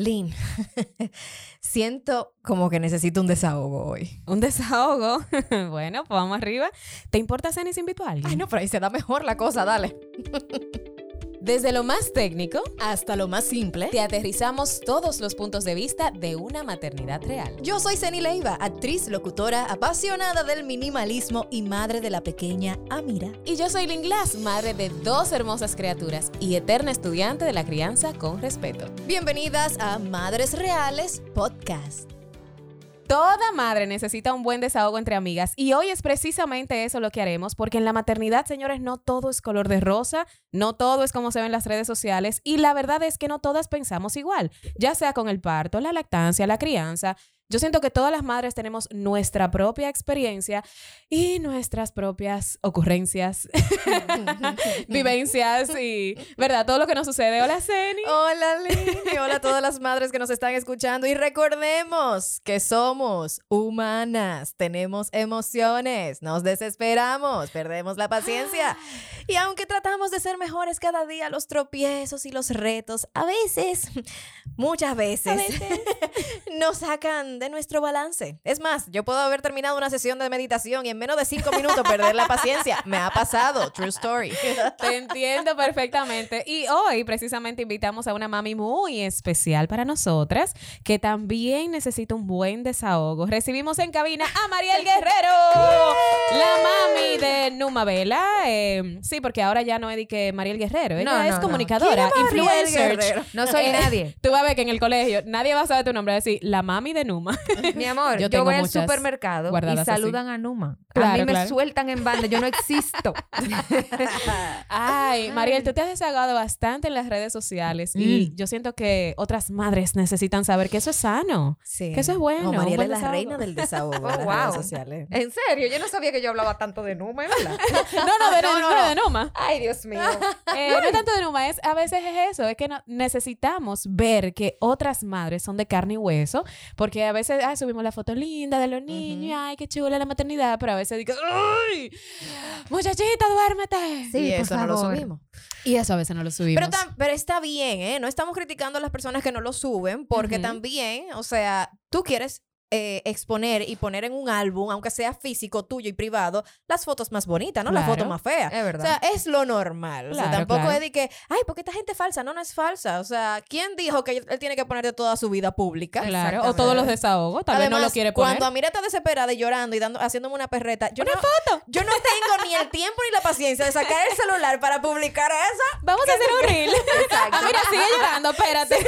Lynn, siento como que necesito un desahogo hoy. Un desahogo. bueno, pues vamos arriba. ¿Te importa si invito a alguien? Ay, no, pero ahí se da mejor la cosa, dale. Desde lo más técnico hasta lo más simple, te aterrizamos todos los puntos de vista de una maternidad real. Yo soy Ceni Leiva, actriz, locutora, apasionada del minimalismo y madre de la pequeña Amira. Y yo soy Lynn Glass, madre de dos hermosas criaturas y eterna estudiante de la crianza con respeto. Bienvenidas a Madres Reales Podcast. Toda madre necesita un buen desahogo entre amigas y hoy es precisamente eso lo que haremos porque en la maternidad, señores, no todo es color de rosa, no todo es como se ve en las redes sociales y la verdad es que no todas pensamos igual, ya sea con el parto, la lactancia, la crianza. Yo siento que todas las madres tenemos nuestra propia experiencia y nuestras propias ocurrencias, vivencias y, ¿verdad? Todo lo que nos sucede. Hola, Ceni. Hola, Lili. Hola a todas las madres que nos están escuchando. Y recordemos que somos humanas, tenemos emociones, nos desesperamos, perdemos la paciencia. Y aunque tratamos de ser mejores cada día, los tropiezos y los retos, a veces, muchas veces, veces. nos sacan de nuestro balance. Es más, yo puedo haber terminado una sesión de meditación y en menos de cinco minutos perder la paciencia. Me ha pasado. True story. Te entiendo perfectamente. Y hoy precisamente invitamos a una mami muy especial para nosotras que también necesita un buen desahogo. Recibimos en cabina a Mariel Guerrero, la mami de Numa Vela. Em, sí, porque ahora ya no es que Mariel Guerrero. Ella es comunicadora, influencer. No soy eh, nadie. Tú vas a ver que en el colegio nadie va a saber tu nombre. Va a decir, la mami de Numa. Mi amor, yo, voy al supermercado y saludan a Numa. a mí me sueltan en banda, yo no existo. Ay, Mariel, tú te has desagado bastante en las redes sociales y mm. yo siento que otras madres necesitan saber que eso es sano, sí. que eso es bueno. Mariel es la reina del desahogo en las redes sociales. En serio, yo no sabía que yo hablaba tanto de Numa, ¿verdad? no, no, de, no, no, de Numa. Ay, Dios mío. Eh, no tanto de Numa, es, a veces es eso, es que necesitamos ver que otras madres son de carne y hueso, porque a veces ah, subimos la foto linda de los niños, ay, qué chula la maternidad, pero a veces digo, ¡ay! Muchachita, duérmete. Sí, y eso no lo subimos. Y eso a veces no lo subimos. Pero, pero está bien, ¿eh? No estamos criticando a las personas que no lo suben, porque también, o sea, tú quieres eh, exponer y poner en un álbum, aunque sea físico, tuyo y privado, las fotos más bonitas, no las fotos más feas. Es verdad. O sea, es lo normal. o sea, tampoco es de que, ay, porque esta gente es falsa. No, no es falsa. O sea, ¿quién dijo que él tiene que poner de toda su vida pública? Claro. O todos los desahogos. Tal vez no lo quiere poner. Cuando Amira está desesperada y llorando y dando, haciéndome una perreta, yo ¡Una no, foto! Yo no tengo ni el tiempo ni la paciencia de sacar el celular para publicar eso. Vamos a hacer un reel. Exacto. Ah, mira, sigue llorando, espérate.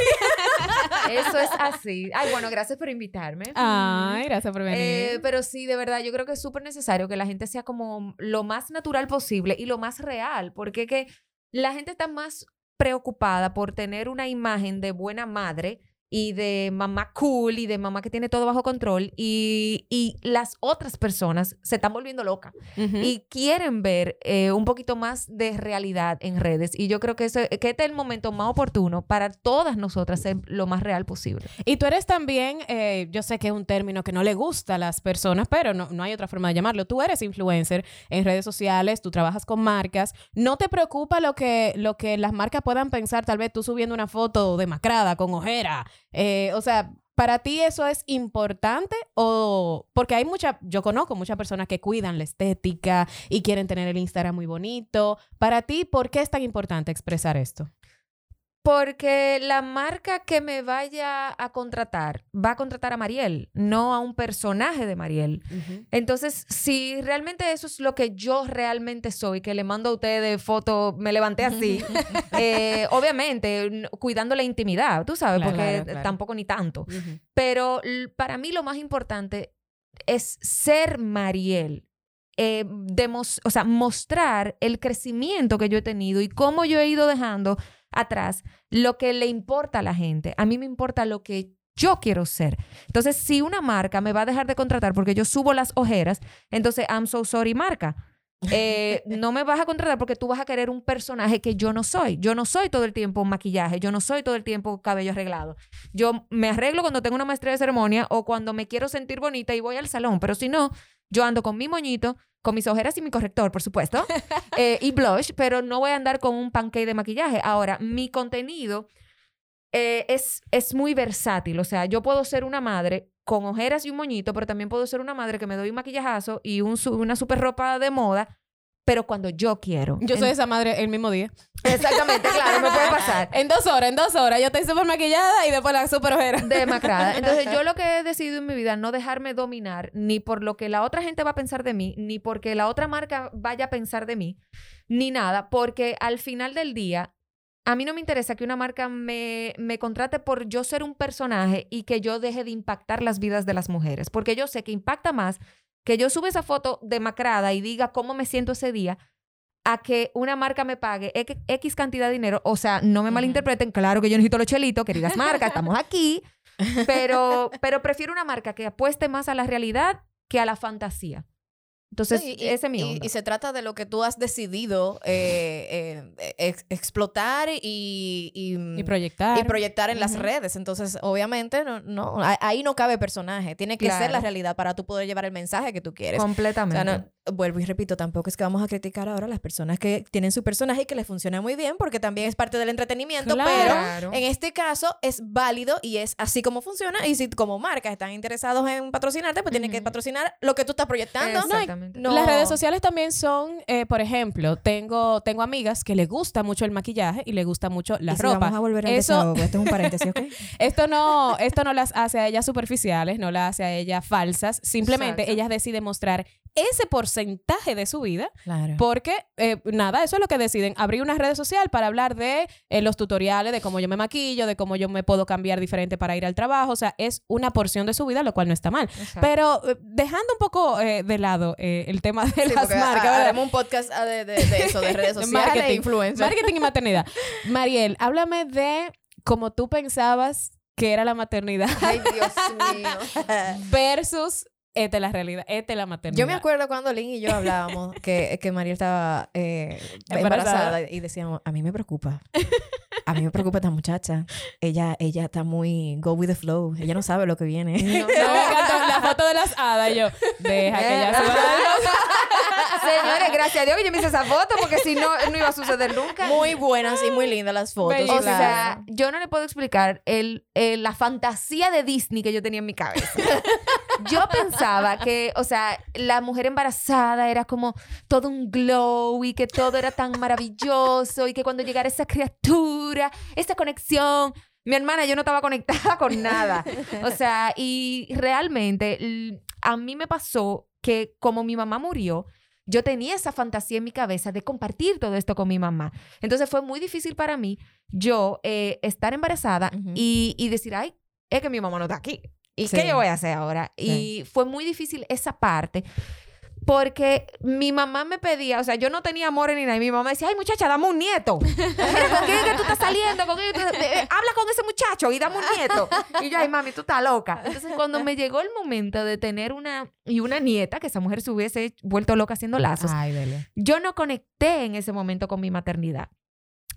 Eso es así. Ay, bueno, gracias por invitarme. Ay, gracias eh, pero sí, de verdad, yo creo que es súper necesario que la gente sea como lo más natural posible y lo más real, porque que la gente está más preocupada por tener una imagen de buena madre y de mamá cool y de mamá que tiene todo bajo control y, y las otras personas se están volviendo locas y quieren ver eh, un poquito más de realidad en redes y yo creo que, ese, que este es el momento más oportuno para todas nosotras ser lo más real posible. Y tú eres también, eh, yo sé que es un término que no le gusta a las personas, pero no, no hay otra forma de llamarlo. Tú eres influencer en redes sociales, tú trabajas con marcas, ¿no te preocupa lo que, lo que las marcas puedan pensar tal vez tú subiendo una foto demacrada con ojera? Eh, o sea, ¿para ti eso es importante o porque hay mucha, yo conozco muchas personas que cuidan la estética y quieren tener el Instagram muy bonito. Para ti, ¿por qué es tan importante expresar esto? Porque la marca que me vaya a contratar va a contratar a Mariel, no a un personaje de Mariel. Entonces, si realmente eso es lo que yo realmente soy, que le mando a ustedes foto, me levanté así, eh, obviamente cuidando la intimidad, tú sabes, porque tampoco ni tanto. Pero para mí lo más importante es ser Mariel. Eh, o sea, mostrar el crecimiento que yo he tenido y cómo yo he ido dejando atrás lo que le importa a la gente. A mí me importa lo que yo quiero ser. Entonces, si una marca me va a dejar de contratar porque yo subo las ojeras, entonces, I'm so sorry, marca. Eh, no me vas a contratar porque tú vas a querer un personaje que yo no soy. Yo no soy todo el tiempo maquillaje, yo no soy todo el tiempo cabello arreglado. Yo me arreglo cuando tengo una maestría de ceremonia o cuando me quiero sentir bonita y voy al salón, pero si no, yo ando con mi moñito, con mis ojeras y mi corrector, por supuesto, eh, y blush, pero no voy a andar con un pancake de maquillaje. Ahora, mi contenido eh, es, es muy versátil. O sea, yo puedo ser una madre con ojeras y un moñito, pero también puedo ser una madre que me doy un maquillajazo y un, su- una super ropa de moda, pero cuando yo quiero. Yo soy En- esa madre el mismo día. Exactamente, claro, me puede pasar. En dos horas, en dos horas. Yo estoy súper maquillada y después la súper ojera. demacrada. Entonces, yo lo que he decidido en mi vida, no dejarme dominar ni por lo que la otra gente va a pensar de mí, ni porque la otra marca vaya a pensar de mí, ni nada, porque al final del día, a mí no me interesa que una marca me, me contrate por yo ser un personaje y que yo deje de impactar las vidas de las mujeres, porque yo sé que impacta más que yo sube esa foto demacrada y diga cómo me siento ese día a que una marca me pague X, cantidad de dinero. O sea, no me malinterpreten. Claro que yo necesito los chelitos, queridas marcas, estamos aquí. Pero, pero prefiero una marca que apueste más a la realidad que a la fantasía. Entonces, Sí, y- ese y-. Y, se trata de lo que tú has decidido eh, eh, ex- explotar y, y, Y proyectar. y proyectar en las redes. Entonces, obviamente, no, no, ahí no cabe personaje. Tiene que ser la realidad para tú poder llevar el mensaje que tú quieres. O Completamente. sea, no- vuelvo y repito, tampoco es que vamos a criticar ahora a las personas que tienen su personaje y que les funciona muy bien, porque también es parte del entretenimiento, Claro. pero en este caso es válido y es así como funciona. Y si como marcas están interesados en patrocinarte, pues tienen que patrocinar lo que tú estás proyectando. Exactamente. No- Las redes sociales también son, eh, por ejemplo, tengo, tengo amigas que le gusta mucho el maquillaje y le gusta mucho la Y si ropa. vamos a volver al Eso- desahogo, esto es un paréntesis, ¿ok? Esto no, esto no las hace a ellas superficiales, no las hace a ellas falsas. Simplemente Exacto. ellas deciden mostrar ese porcentaje de su vida Claro. porque, eh, nada, eso es lo que deciden. Abrir una red social para hablar de eh, los tutoriales, de cómo yo me maquillo, de cómo yo me puedo cambiar diferente para ir al trabajo. O sea, es una porción de su vida, lo cual no está mal. Exacto. Pero eh, dejando un poco de lado el tema de Sí, las marcas, un podcast ah, de, de- de eso, de redes De sociales, marketing. e. Marketing y maternidad. Mariel, háblame de cómo tú pensabas que era la maternidad Ay, Dios mío. versus esta es la realidad, esta es la maternidad. Yo me acuerdo cuando Lynn y yo hablábamos que, que María estaba eh, Embarazada. embarazada y decíamos, a mí me preocupa. A mí me preocupa esta muchacha. Ella, ella está muy go with the flow. Ella no sabe lo que viene. No, No, la foto de las hadas y yo, deja que ya suba la Señores, gracias a Dios que yo me hice esa foto porque si no, no iba a suceder nunca. Muy buenas y muy lindas las fotos. O sea, yo no le puedo explicar el, el- la fantasía de Disney que yo tenía en mi cabeza. yo pensaba que, o sea, la mujer embarazada era como todo un glow y que todo era tan maravilloso y que cuando llegara esa criatura, esa conexión, mi hermana, yo no estaba conectada con nada. O sea, y realmente a mí me pasó que como mi mamá murió, yo tenía esa fantasía en mi cabeza de compartir todo esto con mi mamá. Entonces fue muy difícil para mí yo eh, estar embarazada Ujú. y, y decir, ay, es que mi mamá no está aquí. ¿Y Sí. qué yo voy a hacer ahora? Y fue muy difícil esa parte. Porque mi mamá me pedía, o sea, yo no tenía amor ni nada. Y mi mamá decía, ay, muchacha, dame un nieto. ¿Con quién es que tú estás saliendo? ¿Con quién es que tú- eh, Habla con ese muchacho y dame un nieto. Y yo, ay, mami, tú estás loca. Entonces, cuando me llegó el momento de tener una y una nieta, que esa mujer se hubiese vuelto loca haciendo lazos, Ay, yo no conecté en ese momento con mi maternidad.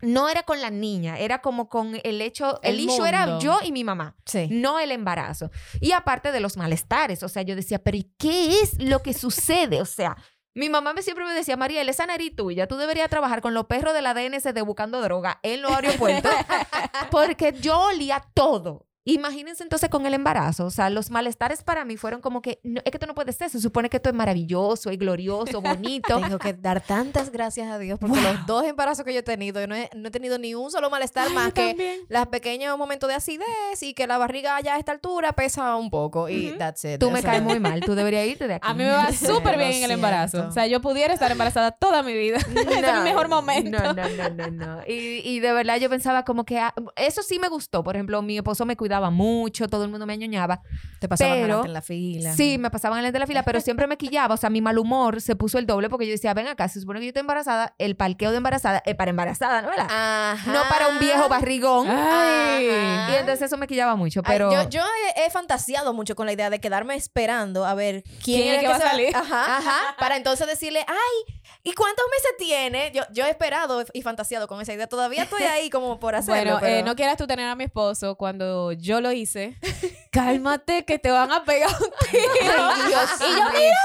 No era con la niña, era como con el hecho, el, El issue era yo y mi mamá, Sí. no el embarazo. Y aparte de los malestares, o sea, yo decía, pero ¿y qué es lo que sucede? O sea, mi mamá me siempre me decía, Mariel, esa nariz tuya, tú deberías trabajar con los perros de la DNS de buscando droga en los aeropuertos, porque yo olía todo. Imagínense entonces con el embarazo, o sea, los malestares para mí fueron como que, no, es que esto no puede ser, se supone que esto es maravilloso y glorioso, bonito. Tengo que dar tantas gracias a Dios porque los dos embarazos que yo he tenido, yo no he, no he tenido ni un solo malestar más que También. los pequeños momentos de acidez y que la barriga ya a esta altura pesa un poco. Y that's it. Tú me caes muy mal, tú deberías irte de aquí. A mí me va súper bien en el embarazo. O sea, yo pudiera estar embarazada toda mi vida. es el mejor momento. No, no, no, no, no. Y, y de verdad yo pensaba como que ah, eso sí me gustó. Por ejemplo, mi esposo me cuidaba mucho, todo el mundo me añoñaba. Te pasaban Pero- en la fila. Sí, me pasaban adelante de la fila, pero siempre me quillaba. O sea, mi mal humor se puso el doble porque yo decía, ven acá, se supone que yo estoy embarazada, el parqueo de embarazada es para embarazada, ¿no? Ajá. No para un viejo barrigón. Ay. Ajá. Y entonces eso me quillaba mucho, Ay, pero... yo yo he, he fantaseado mucho con la idea de quedarme esperando a ver quién, ¿Quién es era que va a salir? Ajá, ajá. Para entonces decirle, ay, ¿y cuántos meses tiene? Yo, yo he esperado y fantaseado con esa idea. Todavía estoy ahí como por hacerlo. Bueno, eh, no quieras tú tener a mi esposo cuando yo lo hice. Cálmate que te van a pegar un tiro. Ay, Dios y yo, mira,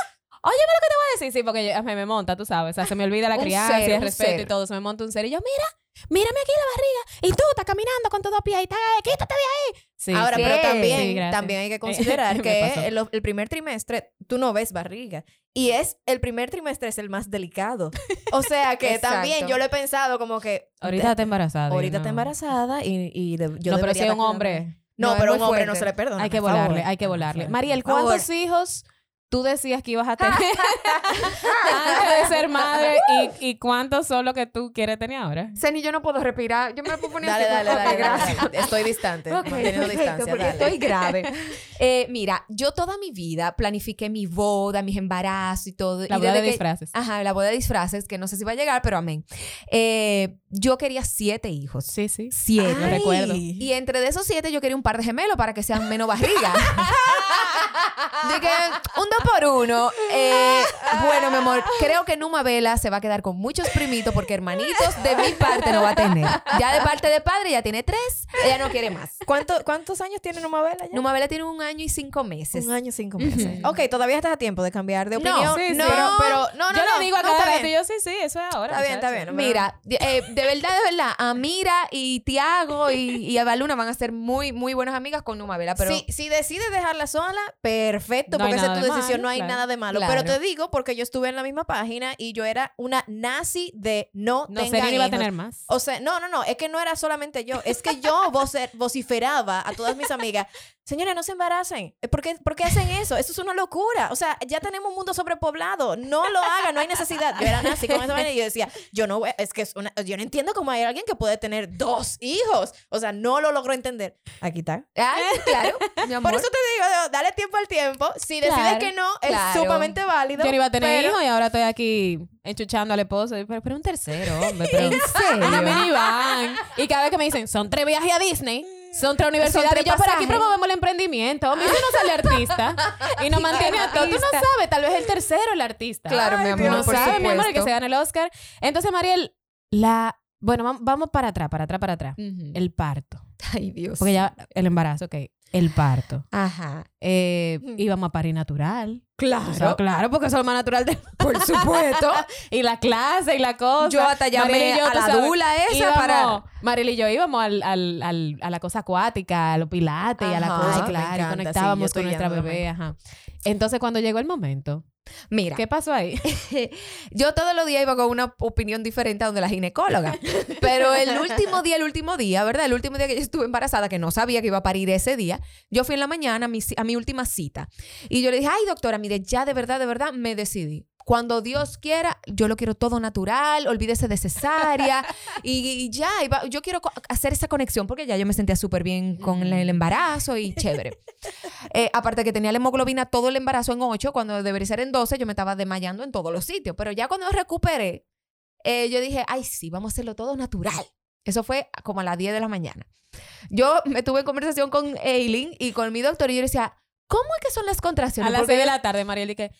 óyeme lo que te voy a decir. Sí, porque yo- me, me monta, tú sabes. O sea, se me olvida la crianza, ser, el respeto ser. y todo. Se me monta un ser. Y yo, mira, mírame aquí la barriga. Y tú estás caminando con tus dos pies y estás, quítate de ahí. Sí, Ahora, sí. pero Sí, también, sí, también hay que considerar que el, el primer trimestre tú no ves barriga. Y es el primer trimestre es el más delicado. O sea que también yo lo he pensado como que. Ahorita está embarazada. Ahorita no. está embarazada y, y de- yo no, pero si es un hombre. No, pero muy un hombre no se le perdona. Hay que volarle, hay que volarle. Mariel. ¿cuántos hijos tú decías que ibas a tener antes de ser madre y, y cuántos son los que tú quieres tener ahora? Seni, yo no puedo respirar. Yo me puedo poner Dale, dale, dale, dale, gracias. dale. Estoy distante, Ok, manteniendo perfecto, distancia. porque dale. estoy grave. Eh, mira, yo toda mi vida planifiqué mi boda, mis embarazos y todo. La y boda de que- disfraces. Ajá, la boda de disfraces, que no sé si va a llegar, pero amén. Eh, yo quería siete hijos. Sí, sí. Siete. Lo recuerdo. Y entre de esos siete yo quería un par de gemelos para que sean menos barriga. Dije, un dos por uno. Eh, bueno, mi amor, creo que Numa Vela se va a quedar con muchos primitos porque hermanitos de mi parte no va a tener. Ya de parte de padre ya tiene tres, ella no quiere más. ¿Cuánto- ¿Cuántos años tiene Numa Vela ya? Numa Vela tiene un año y cinco meses. Un año, cinco meses. ok, todavía estás a tiempo de cambiar de No, opinión. sí, sí. Pero, pero, no, no, yo no. le digo a no, cada bien. yo sí, sí, eso es ahora. Está bien, está bien. Mira, de, eh, de verdad, de verdad, Amira y Tiago y, y Avaluna van a ser muy, muy buenas amigas con Numa Vela, pero si, si decides dejarla sola, perfecto, No porque esa es tu de decisión, no hay claro. nada de malo. Claro. Pero te digo porque yo estuve en la misma página y yo era una nazi de no, No tengan ni iba a hijos. tener más. O sea, no, no, no, es que no era solamente yo, es que yo vociferaba a todas mis amigas, señores, no se embaracen, ¿por qué, por qué hacen eso? Eso es una locura, o sea, ya tenemos un mundo sobrepoblado, no lo hagan, no hay necesidad. Yo era nazi con esa vaina y yo decía, yo no, voy- es que es una, yo no entiendo cómo hay alguien que puede tener dos hijos, o sea, no lo logro entender. Aquí está. Ay, claro, mi amor. Por eso te digo, dale tiempo al tiempo. Si decides Claro, que no, claro. es sumamente válido. Yo no iba a tener pero- hijos y ahora estoy aquí enchuchando al esposo. Pero, pero un tercero, hombre. Pero ¿En serio? Y cada vez que me dicen, son tres viajes a Disney. Son tres Son universidades. tres y yo, por aquí promovemos el emprendimiento. Hombre, si no sale artista. Y nos mantiene a todos. Tú no sabes, tal vez el tercero el artista. Claro, mi amor, no sabe, mi amor, el que se gane el Oscar. Entonces, Mariel, la... Bueno, vam- vamos para atrás, para atrás, para atrás. El parto. Ay, Dios. Porque ya el embarazo, ok. El parto. Ajá. Eh, íbamos a parir natural. Claro. O sea, claro, porque eso es lo más natural del Por supuesto. y la clase y la cosa. Yo hasta llamé yo, a la sabes, dula esa íbamos- para... Mariel y yo íbamos al, al, al- a la cosa acuática, a los pilates y a la cosa, Ay, claro, encanta, y conectábamos con nuestra bebé, ajá. Entonces, cuando llegó el momento, Mira, ¿qué pasó ahí? yo todos los días iba con una opinión diferente a donde la ginecóloga. Pero el último día, el último día, ¿verdad? El último día que yo estuve embarazada, que no sabía que iba a parir ese día, yo fui en la mañana a mi, a mi última cita. Y yo le dije, ay, doctora, mire, ya de verdad, de verdad, me decidí. Cuando Dios quiera, yo lo quiero todo natural, olvídese de cesárea y, y ya, y va- yo quiero hacer esa conexión porque ya yo me sentía súper bien con el, el embarazo y chévere. Eh, aparte que tenía la hemoglobina todo el embarazo en 8, cuando debería ser en 12, yo me estaba desmayando en todos los sitios. Pero ya cuando recuperé, eh, yo dije, ay, sí, vamos a hacerlo todo natural. Eso fue como a las 10 de la mañana. Yo me tuve en conversación con Eileen y con mi doctor y yo decía, ¿cómo es que son las A contracciones? las Porque 6 de la tarde, Mariel, dije,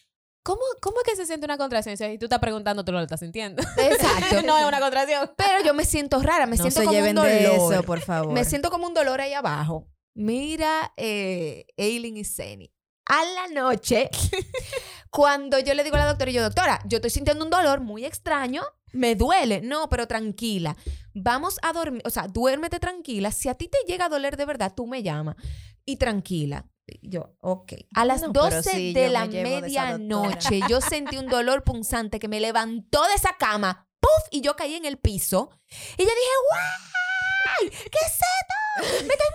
¿cómo, ¿cómo es que se siente una contracción? Y tú estás preguntando, tú no lo estás sintiendo. Exacto. no es una contracción. Pero yo me siento rara, me no siento se como un lleven dolor. de eso, por favor. Me siento como un dolor ahí abajo. Mira, eh, Eileen y Seni. A la noche, cuando yo le digo a la doctora, y yo, doctora, yo estoy sintiendo un dolor muy extraño, me duele. No, pero tranquila. Vamos a dormir, o sea, duérmete tranquila. Si a ti te llega a doler de verdad, tú me llamas. Y tranquila. Yo, ok. A las No, pero 12 sí, de la me medianoche, yo sentí un dolor punzante que me levantó de esa cama. ¡Puf! Y yo caí en el piso. Y yo dije, ¡guay! ¿Qué es esto? ¡Me estoy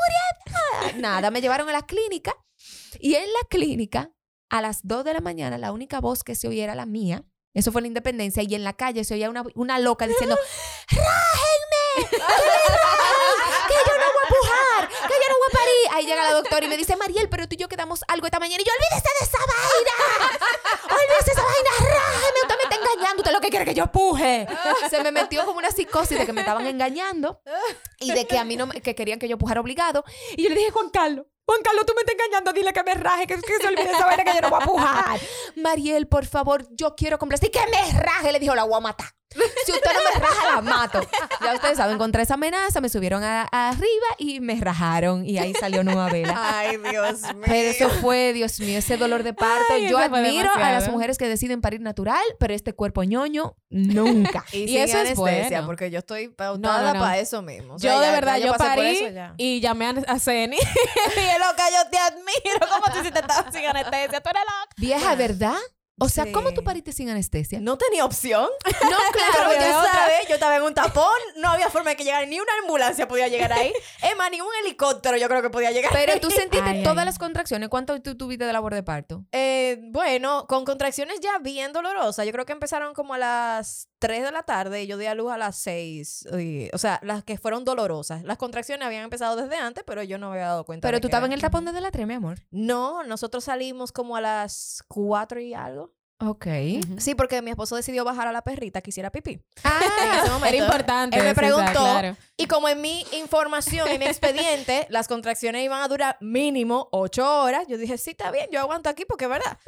muriendo! Nada, me llevaron a la clínica. Y en la clínica, a las 2 de la mañana, la única voz que se oía era la mía. Eso fue la independencia. Y en la calle se oía una, una loca diciendo, ¡rájenme! ¡Que me rajen! ¡Que yo no voy a pujar! ¡Que yo no voy a parir! Ahí llega la doctora y me dice, Mariel, pero tú y yo quedamos algo esta mañana. Y yo, olvídese de esa vaina. Olvídese de esa vaina. Rájeme. Usted me está engañando. Usted lo que quiere que yo puje. Se me metió como una psicosis de que me estaban engañando y de que a mí no me- que querían que yo pujara obligado. Y yo le dije, Juan Carlos, Juan Carlos, tú me estás engañando, dile que me raje, que, que se olvide esa vaina que yo no voy a pujar. Mariel, por favor, yo quiero complacer. que me raje, le dijo, la voy a matar. Si usted no me raja, la mato. Ya ustedes saben, contra esa amenaza me subieron a- arriba y me rajaron. Y ahí salió Nueva Vela. Ay, Dios mío. Pero eso fue, Dios mío, ese dolor de parto. Ay, Yo admiro a las mujeres que deciden parir natural, pero este cuerpo ñoño, nunca. Y, Y sin eso es bueno. porque yo estoy pautada No, no, no. para eso mismo. O sea, Yo de verdad, yo parí y llamé a, Ceni. y es loca, yo te admiro. ¿Cómo tú hiciste estar sin anestesia? Tú eres loca. Vieja, ¿verdad? O sea, Sí. ¿cómo tú pariste sin anestesia? No tenía opción. No, Pero claro, tú de otra. sabes, yo estaba en un tapón, no había forma de que llegara, ni una ambulancia podía llegar ahí. Es más, ni un helicóptero yo creo que podía llegar. Pero tú sentiste Ay, todas ay. las contracciones. ¿Cuánto tú tuviste de labor de parto? Eh, bueno, con contracciones ya bien dolorosas. Yo creo que empezaron como a las 3 de la tarde y yo di a luz a las 6. y- o sea, las que fueron dolorosas. Las contracciones habían empezado desde antes, pero yo no me había dado cuenta. Pero de tú estabas en el tapón desde la 3, mi amor. No, nosotros salimos como a las 4 y algo. Ok. Sí, porque mi esposo decidió bajar a la perrita que hiciera pipí. Ah, En ese momento. Era importante. Él me preguntó, claro. y como en mi información, en mi expediente, las contracciones iban a durar mínimo ocho horas, yo dije, sí, está bien, yo aguanto aquí porque es verdad.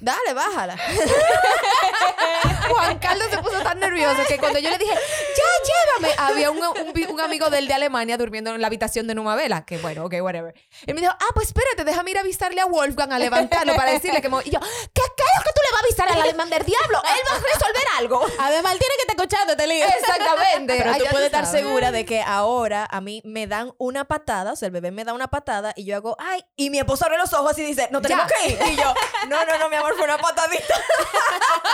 Dale, bájala. Juan Carlos se puso tan nervioso que cuando yo le dije, ya llévame, había un, un un amigo del de Alemania durmiendo en la habitación de Numa Vela. Que bueno, ok, whatever. Él me dijo, ah, pues espérate, déjame ir a avisarle a Wolfgang a levantarlo para decirle que. mo-". Y yo, ¿qué, qué es lo que tú le vas a avisar al alemán del diablo? Él va a resolver algo. Además, él tiene que estar escuchando este lío. Exactamente. Pero tú puedes estar sabes. segura de que ahora a mí me dan una patada, o sea, el bebé me da una patada y yo hago, ay, y mi esposo abre los ojos y dice, no tenemos Ya. que ir. Y yo, no, no, no, mi amor, fue una patadita.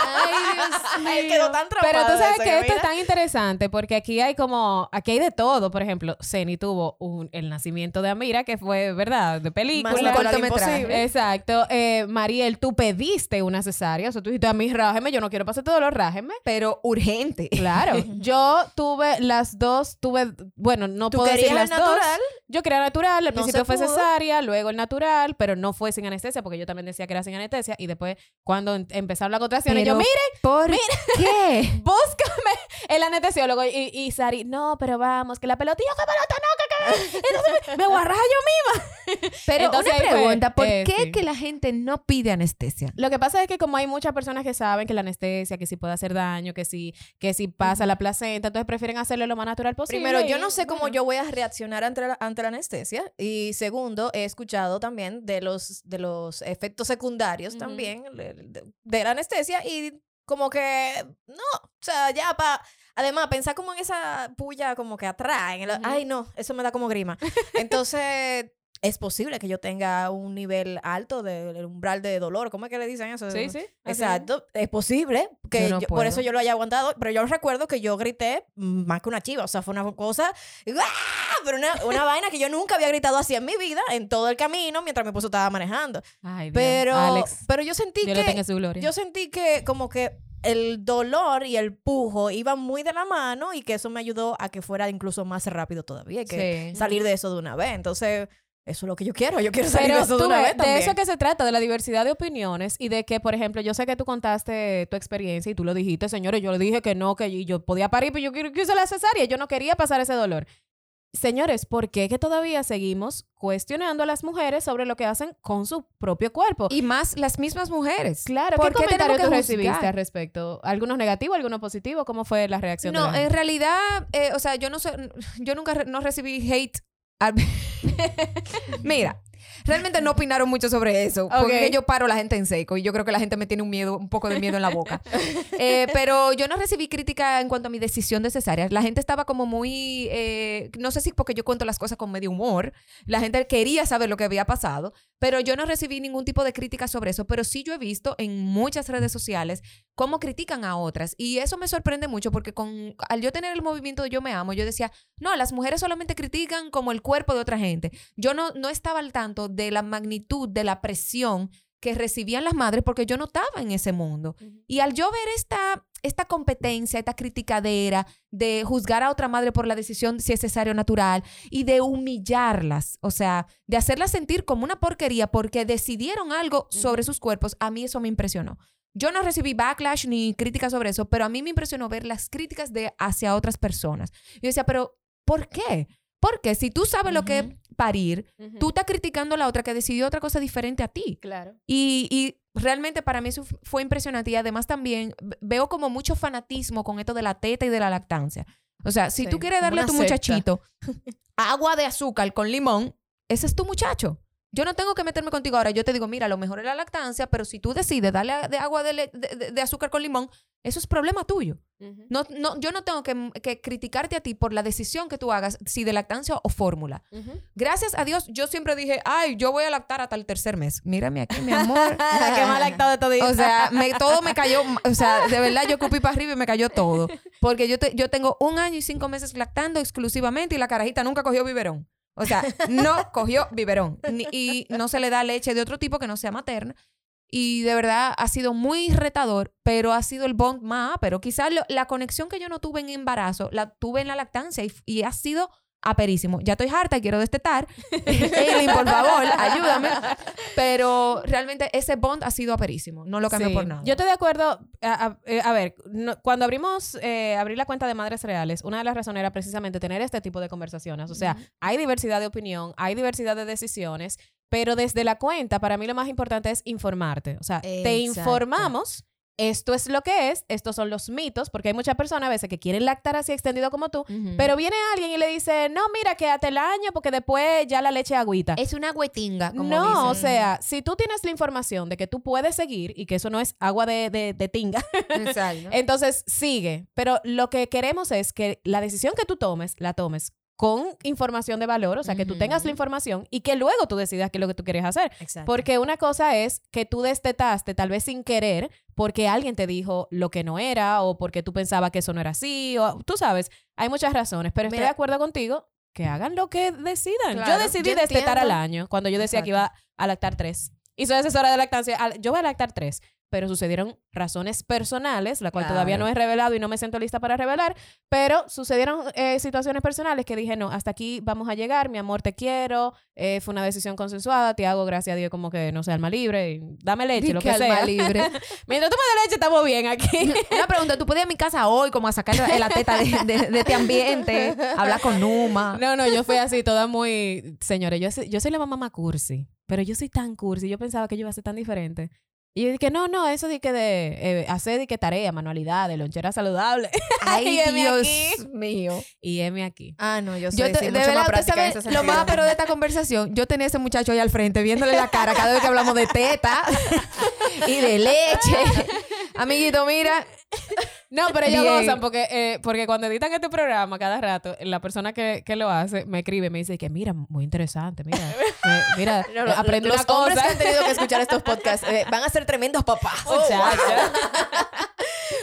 Ay, Dios Él mío. quedó tan. Pero tú sabes eso, que esto mira. es tan interesante porque aquí hay como, aquí hay de todo. Por ejemplo, Ceni tuvo un, el nacimiento de Amira, que fue, ¿verdad? De película. Más cortometraje. imposible. Exacto. Eh, Mariel, tú pediste una cesárea. O sea, tú dijiste a mí, rájeme, yo no quiero pasar todo lo rájeme. Pero urgente. Claro. Yo tuve las dos, tuve, bueno, no ¿Tú puedo decir querías las el dos. natural? Yo quería natural, al No principio fue pudo. cesárea, luego el natural, pero no fue sin anestesia, porque yo también decía que era sin anestesia. Y después, cuando em- empezaron las contracciones, yo, mire, ¿Por qué? búscame el anestesiólogo. Y, y Sari, no, pero vamos, que la pelotilla, que pelota, no, que. Entonces me, guarraja yo misma. Pero Entonces, una pregunta, ¿por eh, qué sí. que la gente no pide anestesia? Lo que pasa es que como hay muchas personas que saben que la anestesia, que si puede hacer daño, que si, que si pasa la placenta, entonces prefieren hacerlo lo más natural posible. Primero, yo no sé cómo bueno. yo voy a reaccionar ante la, ante la anestesia. Y segundo, he escuchado también de los, de los efectos secundarios también de, de- de la anestesia. Y como que, no, o sea, ya para... Además, pensar como en esa puya como que atrás. en el-. Ay, no, eso me da como grima. Entonces... Es posible que yo tenga un nivel alto del umbral de dolor. ¿Cómo es que le dicen eso? Sí, sí. así Exacto, es posible que Yo no yo- por eso yo lo haya aguantado, pero yo recuerdo que yo grité más que una chiva, o sea, fue una cosa, ¡ah! Pero una, una vaina que yo nunca había gritado así en mi vida, en todo el camino, mientras mi esposo estaba manejando. Ay, Dios. Pero, Alex, pero yo sentí Dios tenga que, en su gloria. yo sentí que como que el dolor y el pujo iban muy de la mano y que eso me ayudó a que fuera incluso más rápido todavía, que Sí. salir de eso de una vez. Entonces, eso es lo que yo quiero, yo quiero salir Pero de eso de una ves, vez también. de eso que se trata, de la diversidad de opiniones y de que, por ejemplo, yo sé que tú contaste tu experiencia y tú lo dijiste, señores, yo le dije que no, que yo podía parir, pero yo quiero que use la cesárea, yo no quería pasar ese dolor. Señores, ¿por qué que todavía seguimos cuestionando a las mujeres sobre lo que hacen con su propio cuerpo? Y más las mismas mujeres. claro, ¿por ¿qué qué comentario tenemos tú recibiste al respecto? ¿Algunos negativos, algunos positivos? ¿Cómo fue la reacción de No, la gente? en realidad, eh, o sea, yo no sé, yo nunca re- no recibí hate. al- Mira, realmente no opinaron mucho sobre eso, porque yo paro la gente en seco y yo creo que la gente me tiene un miedo, un poco de miedo en la boca. Eh, pero yo no recibí crítica en cuanto a mi decisión de cesárea. La gente estaba como muy, eh, no sé si porque yo cuento las cosas con medio humor, la gente quería saber lo que había pasado, pero yo no recibí ningún tipo de crítica sobre eso, pero sí yo he visto en muchas redes sociales cómo critican a otras y eso me sorprende mucho porque con al yo tener el movimiento de yo me amo, yo decía, no, las mujeres solamente critican como el cuerpo de otra gente. Yo no no estaba al tanto de la magnitud de la presión que recibían las madres porque yo no estaba en ese mundo. Y al yo ver esta, esta competencia, esta criticadera de juzgar a otra madre por la decisión si es cesárea o natural y de humillarlas, o sea, de hacerlas sentir como una porquería porque decidieron algo sobre sus cuerpos, a mí eso me impresionó. Yo no recibí backlash ni críticas sobre eso, pero a mí me impresionó ver las críticas de hacia otras personas. Yo decía, pero ¿por qué? Porque si tú sabes lo que parir, tú estás criticando a la otra que decidió otra cosa diferente a ti. Claro. Y, y realmente para mí eso fu- fue impresionante. Y además también veo como mucho fanatismo con esto de la teta y de la lactancia. O sea, si Sí, tú quieres darle a tu secta. muchachito agua de azúcar con limón, ese es tu muchacho. Yo no tengo que meterme contigo ahora. Yo te digo, mira, lo mejor es la lactancia, pero si tú decides darle a- de agua de, azúcar con limón, eso es problema tuyo. No, no, yo no tengo que, que criticarte a ti por la decisión que tú hagas, si de lactancia o fórmula. Gracias a Dios, yo siempre dije, ay, yo voy a lactar hasta el tercer mes. Mírame aquí, mi amor. La que más lactado de todo O sea, me- todo me cayó, o sea, de verdad yo cupí para arriba y me cayó todo. Porque yo, te- yo tengo un año y cinco meses lactando exclusivamente y la carajita nunca cogió biberón. O sea, no cogió biberón. Y no se le da leche de otro tipo que no sea materna. Y de verdad ha sido muy retador, pero ha sido el bond más. Pero quizás la conexión que yo no tuve en embarazo, la tuve en la lactancia y ha sido aperísimo. Ya estoy harta y quiero destetar. Eileen, por favor, ayúdame. Pero realmente ese bond ha sido aperísimo. No lo cambio Sí. por nada. Yo estoy de acuerdo. A, a- eh, a ver, no- cuando abrimos, eh, abrí la cuenta de Madres Reales, una de las razones era precisamente tener este tipo de conversaciones. O sea, Ujú. hay diversidad de opinión, hay diversidad de decisiones, pero desde la cuenta, para mí lo más importante es informarte. O sea, te informamos. Esto es lo que es, estos son los mitos, porque hay muchas personas a veces que quieren lactar así extendido como tú, pero viene alguien y le dice, no, mira, quédate el año porque después ya la leche agüita. es una como no, o sea, si tú tienes la información de que tú puedes seguir y que eso no es agua de, de- de tinga, entonces sigue. Pero lo que queremos es que la decisión que tú tomes, la tomes con información de valor, o sea, que tú tengas la información y que luego tú decidas qué es lo que tú quieres hacer. Exacto. Porque una cosa es que tú destetaste, tal vez sin querer, porque alguien te dijo lo que no era o porque tú pensabas que eso no era así, o tú sabes, hay muchas razones, pero estoy Mira- de acuerdo contigo que hagan lo que decidan. Claro, yo decidí yo destetar al año cuando yo decía que iba a lactar tres. Y soy asesora de lactancia. Yo voy a lactar tres. Pero sucedieron razones personales, la cual todavía Claro. no he revelado y no me siento lista para revelar. Pero sucedieron eh, situaciones personales que dije, no, hasta aquí vamos a llegar, mi amor, te quiero. eh, fue una decisión consensuada, te hago, gracias a Dios, como que no sea alma libre. y dame leche, Di lo que que alma sea. libre. Mientras tú me des leche, estamos bien aquí. Una pregunta, ¿tú podías ir a mi casa hoy como a sacar la, teta de, de- de este ambiente? Hablar con Numa. No, no, yo fui así, toda muy... Señores, yo soy, yo soy la mamá cursi, pero yo soy tan cursi, yo pensaba que yo iba a ser tan diferente. Y yo dije, no, no, eso de que de eh, hacer de que tarea, manualidades, lonchera saludable. Ay, Dios mío. y heme aquí. Ah, no, yo soy Yo te- sí, de mucho verdad, más en ese lo más pero de esta conversación, yo tenía a ese muchacho ahí al frente viéndole la cara cada vez que hablamos de teta y de leche. Amiguito, mira, No, pero ellos Bien. gozan porque, eh, porque cuando editan este programa cada rato, la persona que, que lo hace me escribe, me dice que mira, muy interesante, mira, eh, mira, No, no, aprende los una cosa. hombres que han tenido que escuchar estos podcasts eh, van a ser tremendos papás. Muchacha.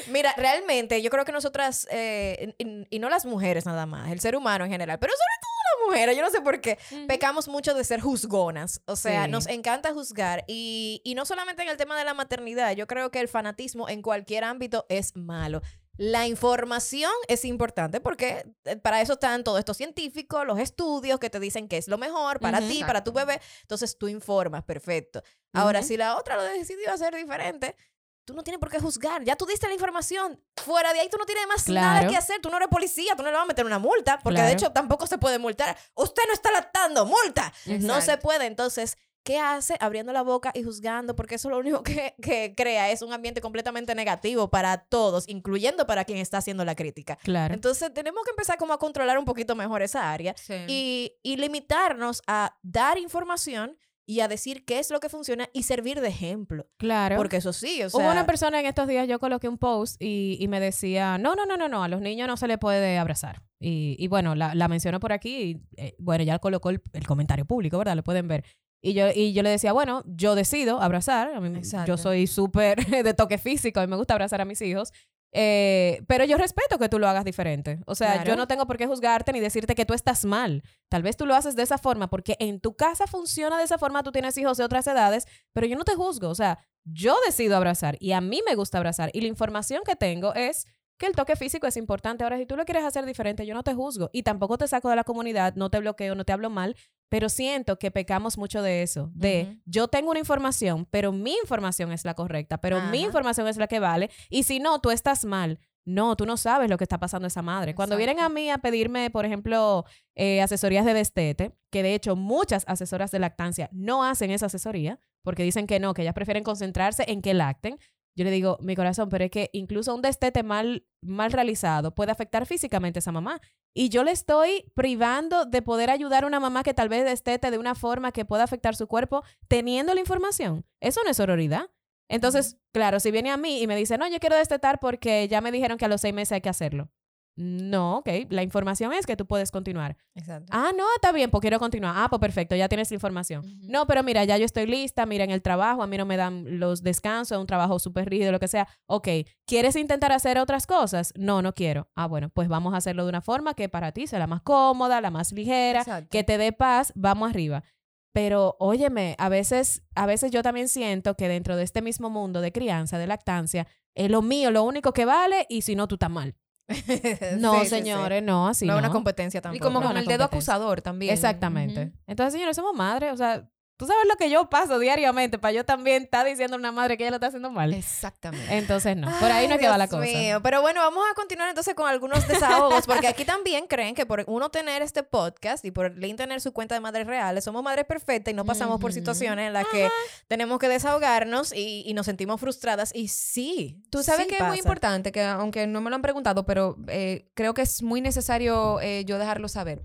Mira, realmente yo creo que nosotras, eh, y, y no las mujeres nada más, el ser humano en general, pero sobre todo mujeres, yo no sé por qué, pecamos mucho de ser juzgonas. O sea, Sí. nos encanta juzgar y, y no solamente en el tema de la maternidad, yo creo que el fanatismo en cualquier ámbito es malo. La información es importante porque eh, para eso están todos estos científicos, los estudios que te dicen qué es lo mejor para ti, para tu bebé. Entonces tú informas, perfecto. Ahora, Ujú. si la otra lo decidió hacer diferente, tú no tienes por qué juzgar. Ya tú diste la información. Fuera de ahí tú no tienes más nada que hacer. Tú no eres policía, tú no le vas a meter una multa, porque de hecho tampoco se puede multar. Usted no está lactando, multa. No se puede. Entonces, ¿qué hace? Abriendo la boca y juzgando, porque eso lo único que, que crea es un ambiente completamente negativo para todos, incluyendo para quien está haciendo la crítica. Claro. Entonces, tenemos que empezar como a controlar un poquito mejor esa área y, y limitarnos a dar información y a decir qué es lo que funciona y servir de ejemplo. Claro. Porque eso sí, o sea... Hubo una persona en estos días, yo coloqué un post y, y me decía, no, no, no, no, no, a los niños no se les puede abrazar. Y, y bueno, la, la mencionó por aquí y eh, bueno, ya colocó el, el comentario público, ¿verdad? Lo pueden ver. Y yo, y yo le decía, bueno, yo decido abrazar. A mí, yo soy súper de toque físico, a mí me gusta abrazar a mis hijos. Eh, pero yo respeto que tú lo hagas diferente. O sea, Claro. yo no tengo por qué juzgarte ni decirte que tú estás mal. Tal vez tú lo haces de esa forma porque en tu casa funciona de esa forma, tú tienes hijos de otras edades, pero yo no te juzgo. O sea, yo decido abrazar y a mí me gusta abrazar. Y la información que tengo es que el toque físico es importante. Ahora, si tú lo quieres hacer diferente, yo no te juzgo y tampoco te saco de la comunidad, no te bloqueo, no te hablo mal, pero siento que pecamos mucho de eso, de yo tengo una información, pero mi información es la correcta, pero mi información es la que vale y si no, tú estás mal. No, tú no sabes lo que está pasando a esa madre. Cuando vienen a mí a pedirme, por ejemplo, eh, asesorías de destete, que de hecho muchas asesoras de lactancia no hacen esa asesoría porque dicen que no, que ellas prefieren concentrarse en que lacten. Yo le digo, mi corazón, pero es que incluso un destete mal, mal realizado puede afectar físicamente a esa mamá. Y yo le estoy privando de poder ayudar a una mamá que tal vez destete de una forma que pueda afectar su cuerpo teniendo la información. Eso no es sororidad. Entonces, claro, si viene a mí y me dice, no, yo quiero destetar porque ya me dijeron que a los seis meses hay que hacerlo. No, ok. La información es que tú puedes continuar. Exacto. Ah, no, está bien, pues quiero continuar. Ah, pues perfecto, ya tienes la información. No, pero mira, ya yo estoy lista, mira, en el trabajo, a mí no me dan los descansos, es un trabajo súper rígido, lo que sea. Ok, ¿quieres intentar hacer otras cosas? No, no quiero. Ah, bueno, pues vamos a hacerlo de una forma que para ti sea la más cómoda, la más ligera, Exacto. que te dé paz, vamos arriba. Pero óyeme, a veces, a veces yo también siento que dentro de este mismo mundo de crianza, de lactancia, es lo mío, lo único que vale, y si no, tú estás mal. No, Sí, sí, sí. señores, no, así no no. es una competencia Y tampoco. como no, con el dedo acusador también. Exactamente. Entonces, señores, somos madres. O sea, tú sabes lo que yo paso diariamente para yo también estar diciendo a una madre que ella lo está haciendo mal. Exactamente. Entonces, no. Por ahí no Ay, es que va la cosa. mío. Pero bueno, vamos a continuar entonces con algunos desahogos, porque aquí también creen que por uno tener este podcast y por Lynn tener su cuenta de madres reales, somos madres perfectas y no pasamos por situaciones en las que tenemos que desahogarnos y, y nos sentimos frustradas. Y sí. Tú sabes sí que es muy importante, que aunque no me lo han preguntado, pero eh, creo que es muy necesario eh, yo dejarlo saber.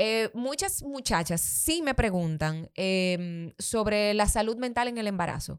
Eh, muchas muchachas sí me preguntan em, sobre la salud mental en el embarazo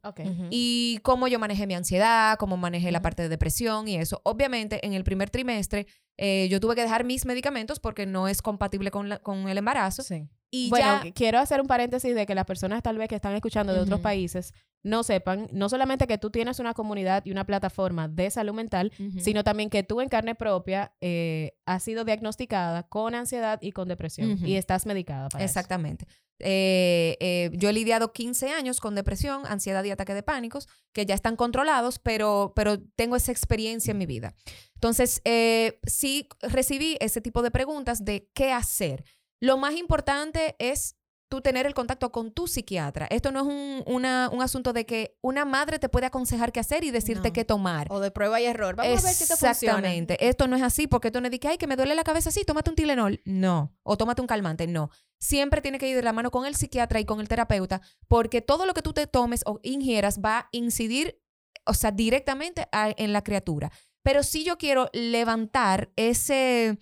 y cómo yo manejé mi ansiedad, cómo manejé la parte de depresión y eso. Obviamente, en el primer trimestre eh, yo tuve que dejar mis medicamentos porque no es compatible con, la- con el embarazo. Sí. Y Bueno, ya... quiero hacer un paréntesis de que las personas tal vez que están escuchando de otros países no sepan, no solamente que tú tienes una comunidad y una plataforma de salud mental, sino también que tú en carne propia eh, has sido diagnosticada con ansiedad y con depresión y estás medicada para eso. Exactamente. Eh, eh, yo he lidiado 15 años con depresión, ansiedad y ataque de pánicos, que ya están controlados, pero, pero tengo esa experiencia en mi vida. Entonces, eh, sí recibí ese tipo de preguntas de qué hacer. Lo más importante es tú tener el contacto con tu psiquiatra. Esto no es un, una- un asunto de que una madre te puede aconsejar qué hacer y decirte No. qué tomar. O de prueba y error. Vamos a ver si esto funciona. Exactamente. Esto no es así porque esto no es de que, ay, que me duele la cabeza, sí, tómate un Tilenol. No. O tómate un calmante. No. Siempre tiene que ir de la mano con el psiquiatra y con el terapeuta porque todo lo que tú te tomes o ingieras va a incidir, o sea, directamente a- en la criatura. Pero sí yo quiero levantar ese,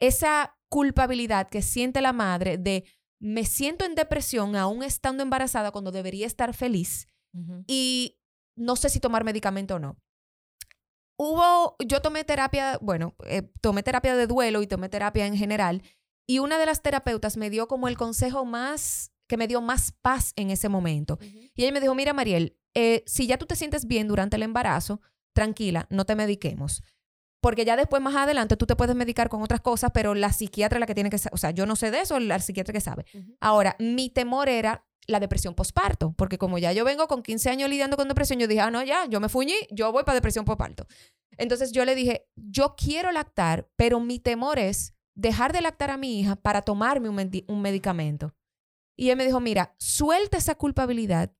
esa culpabilidad que siente la madre de me siento en depresión aún estando embarazada cuando debería estar feliz y no sé si tomar medicamento o no. Hubo, yo tomé terapia, bueno, eh, tomé terapia de duelo y tomé terapia en general, y una de las terapeutas me dio como el consejo más, que me dio más paz en ese momento. Y ella me dijo, mira Mariel, eh, si ya tú te sientes bien durante el embarazo, tranquila, no te mediquemos. Porque ya después, más adelante, tú te puedes medicar con otras cosas, pero la psiquiatra es la que tiene que O sea, yo no sé de eso, la psiquiatra que sabe. Ahora, mi temor era la depresión posparto, porque como ya yo vengo con 15 años lidiando con depresión, yo dije, ah, no, ya, yo me fuñí, yo voy para depresión posparto. Entonces yo le dije, yo quiero lactar, pero mi temor es dejar de lactar a mi hija para tomarme un medicamento. Y él me dijo, mira, suelta esa culpabilidad,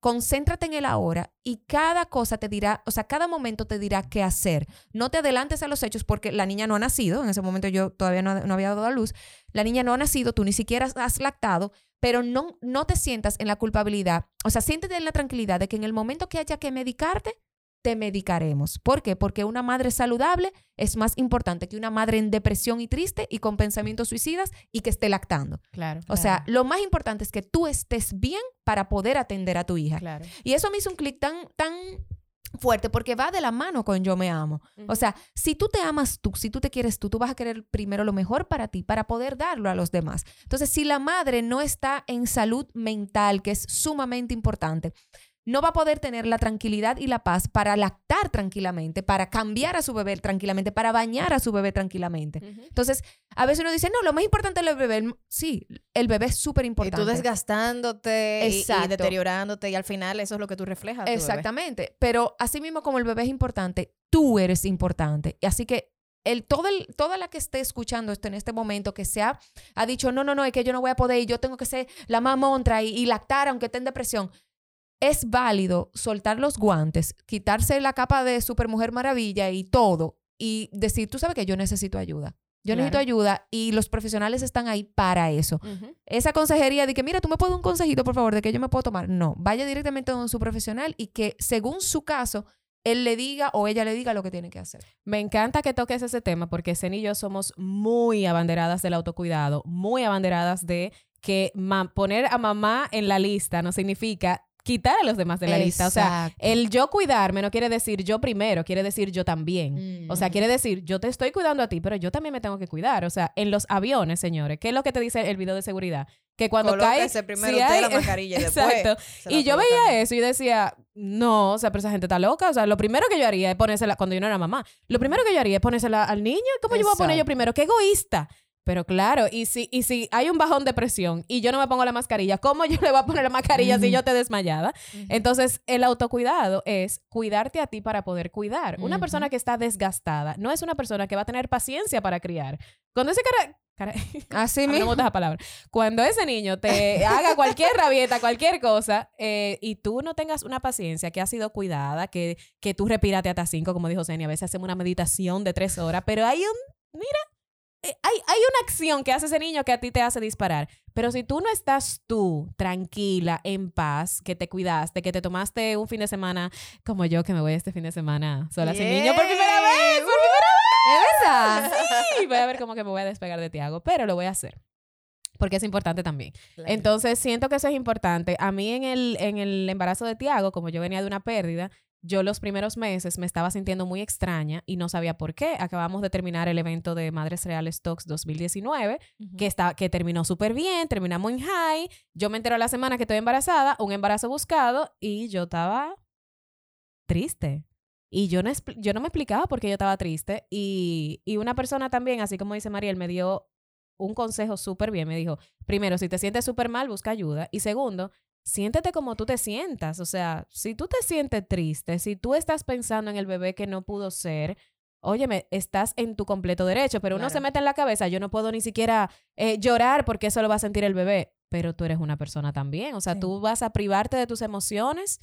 concéntrate en el ahora y cada cosa te dirá, o sea, cada momento te dirá qué hacer. No te adelantes a los hechos porque la niña no ha nacido, en ese momento yo todavía no, no había dado a luz, la niña no ha nacido, tú ni siquiera has lactado, pero no, no te sientas en la culpabilidad, o sea, siéntete en la tranquilidad de que en el momento que haya que medicarte, te medicaremos. ¿Por qué? Porque una madre saludable es más importante que una madre en depresión y triste y con pensamientos suicidas y que esté lactando. Claro. O sea, lo más importante es que tú estés bien para poder atender a tu hija. claro. Y eso me hizo un clic tan, tan fuerte porque va de la mano con yo me amo. O sea, si tú te amas tú, si tú te quieres tú, tú vas a querer primero lo mejor para ti, para poder darlo a los demás. Entonces, si la madre no está en salud mental, que es sumamente importante, no va a poder tener la tranquilidad y la paz para lactar tranquilamente, para cambiar a su bebé tranquilamente, para bañar a su bebé tranquilamente. Ujú. Entonces, a veces uno dice, no, lo más importante es el bebé. Sí, el bebé es súper Y importante. tú desgastándote y- y, deteriorándote y al final eso es lo que tú reflejas. bebé. Exactamente. Pero así mismo como el bebé es importante, tú eres importante. Y Así que el, todo el, toda la que esté escuchando esto en este momento, que se ha, dicho, no, no, no, es que yo no voy a poder y yo tengo que ser la mamontra y, y lactar aunque esté en depresión. Es válido soltar los guantes, quitarse la capa de supermujer maravilla y todo y decir, tú sabes que yo necesito ayuda. Yo Claro. necesito ayuda y los profesionales están ahí para eso. Esa consejería de que, mira, tú me puedes dar un consejito, por favor, de que yo me puedo tomar. No, vaya directamente con su profesional y que según su caso, él le diga o ella le diga lo que tiene que hacer. Me encanta que toques ese tema porque Zen y yo somos muy abanderadas del autocuidado, muy abanderadas de que poner a mamá en la lista no significa quitar a los demás de la lista. O sea, el yo cuidarme no quiere decir yo primero, quiere decir yo también. O sea, Mm. quiere decir, yo te estoy cuidando a ti, pero yo también me tengo que cuidar. O sea, en los aviones, señores, ¿qué es lo que te dice el video de seguridad? Que cuando cae... Colóquese primero si usted hay- la mascarilla y después Exacto. Y yo veía eso y decía, no, o sea, pero esa gente está loca. O sea, lo primero que yo haría es ponérsela, cuando yo no era mamá, lo primero que yo haría es ponérsela al niño. ¿Cómo yo voy a poner yo primero? ¡Qué egoísta! Pero claro, y si, y si hay un bajón de presión y yo no me pongo la mascarilla, ¿cómo yo le voy a poner la mascarilla si yo te desmayada? Entonces, el autocuidado es cuidarte a ti para poder cuidar. Una persona que está desgastada no es una persona que va a tener paciencia para criar. Cuando ese cara... cara Así mismo. gusta esa palabra. Cuando ese niño te haga cualquier rabieta, cualquier cosa, eh, y tú no tengas una paciencia que ha sido cuidada, que, que tú respirate hasta cinco, como dijo Zenia, a veces hacemos una meditación de tres horas, pero hay un, mira, hay, hay una acción que hace ese niño que a ti te hace disparar. Pero si tú no estás tú tranquila, en paz, que te cuidaste, que te tomaste un fin de semana como yo, que me voy este fin de semana sola sin niño por primera vez, por ¿Es verdad? Sí, voy a ver cómo que me voy a despegar de Tiago, pero lo voy a hacer. Porque es importante también. Claro. Entonces, siento que eso es importante. A mí en el, en el embarazo de Tiago, como yo venía de una pérdida, yo los primeros meses me estaba sintiendo muy extraña y no sabía por qué. Acabamos de terminar el evento de Madres Reales Talks 2019, Ujú. que, está, que terminó súper bien, terminamos en high. Yo me entero la semana que estoy embarazada, un embarazo buscado, y yo estaba triste. Y yo no, yo no me explicaba por qué yo estaba triste. Y, y una persona también, así como dice Mariel, me dio un consejo súper bien. Me dijo, primero, si te sientes súper mal, busca ayuda. Y segundo, siéntete como tú te sientas. O sea, si tú te sientes triste, si tú estás pensando en el bebé que no pudo ser, óyeme, estás en tu completo derecho. Pero uno se Claro. mete en la cabeza, yo no puedo ni siquiera eh, llorar porque eso lo va a sentir el bebé. Pero tú eres una persona también. O sea, Sí. tú vas a privarte de tus emociones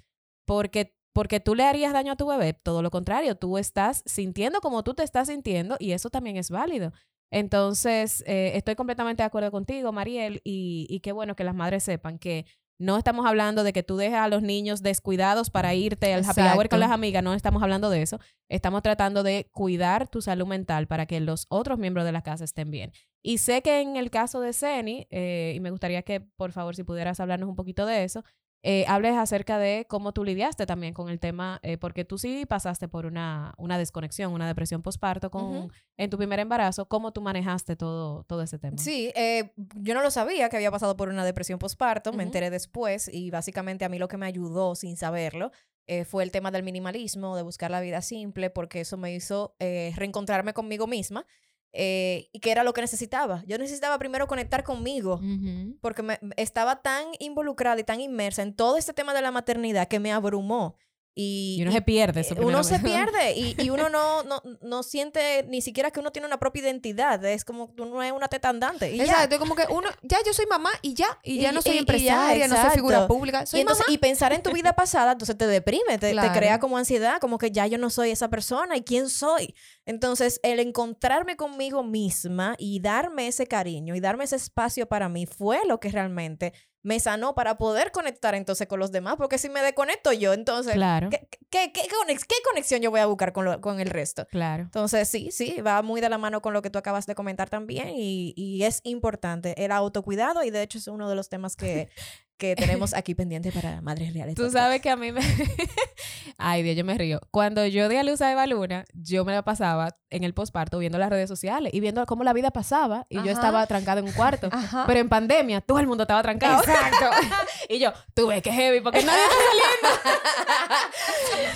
porque, porque tú le harías daño a tu bebé. Todo lo contrario, tú estás sintiendo como tú te estás sintiendo y eso también es válido. Entonces, eh, estoy completamente de acuerdo contigo, Mariel, y, y qué bueno que las madres sepan que no estamos hablando de que tú dejes a los niños descuidados para irte al happy hour con las amigas, no estamos hablando de eso. Estamos tratando de cuidar tu salud mental para que los otros miembros de la casa estén bien. Y sé que en el caso de Ceni, eh, y me gustaría que por favor si pudieras hablarnos un poquito de eso, eh, hables acerca de cómo tú lidiaste también con el tema, eh, porque tú sí pasaste por una, una desconexión, una depresión postparto con, en tu primer embarazo, cómo tú manejaste todo, todo ese tema. Sí, eh, yo no lo sabía que había pasado por una depresión postparto, me enteré después y básicamente a mí lo que me ayudó sin saberlo eh, fue el tema del minimalismo, de buscar la vida simple, porque eso me hizo eh, reencontrarme conmigo misma eh, y que era lo que necesitaba. Yo necesitaba primero conectar conmigo. Porque me, estaba tan involucrada y tan inmersa en todo este tema de la maternidad que me abrumó. Y, Y uno y- se pierde. eso uno se pierde y, y uno no, no, no siente ni siquiera que uno tiene una propia identidad. Es como que uno es una teta andante. Y ya. Exacto, como que uno, ya yo soy mamá y ya, y ya no soy y ya, empresaria, no soy figura pública, soy entonces, mamá. y pensar en tu vida pasada, entonces te deprime, te, te crea como ansiedad, como que ya yo no soy esa persona y quién soy. Entonces, el encontrarme conmigo misma y darme ese cariño y darme ese espacio para mí fue lo que realmente me sanó para poder conectar entonces con los demás, porque si me desconecto yo, entonces, Claro, ¿qué, qué, qué conex- qué conexión yo voy a buscar con, lo- con el resto? claro. Entonces, sí, sí, va muy de la mano con lo que tú acabas de comentar también y, y es importante el autocuidado y de hecho es uno de los temas que, que tenemos aquí pendiente para Madres Reales. Tú sabes que a mí me... Ay, Dios, yo me río. Cuando yo di a luz a Eva Luna, yo me la pasaba en el posparto viendo las redes sociales y viendo cómo la vida pasaba y yo estaba trancada en un cuarto. Ajá. Pero en pandemia, todo el mundo estaba trancado. Exacto. y yo, tú ves que heavy, porque nadie está saliendo.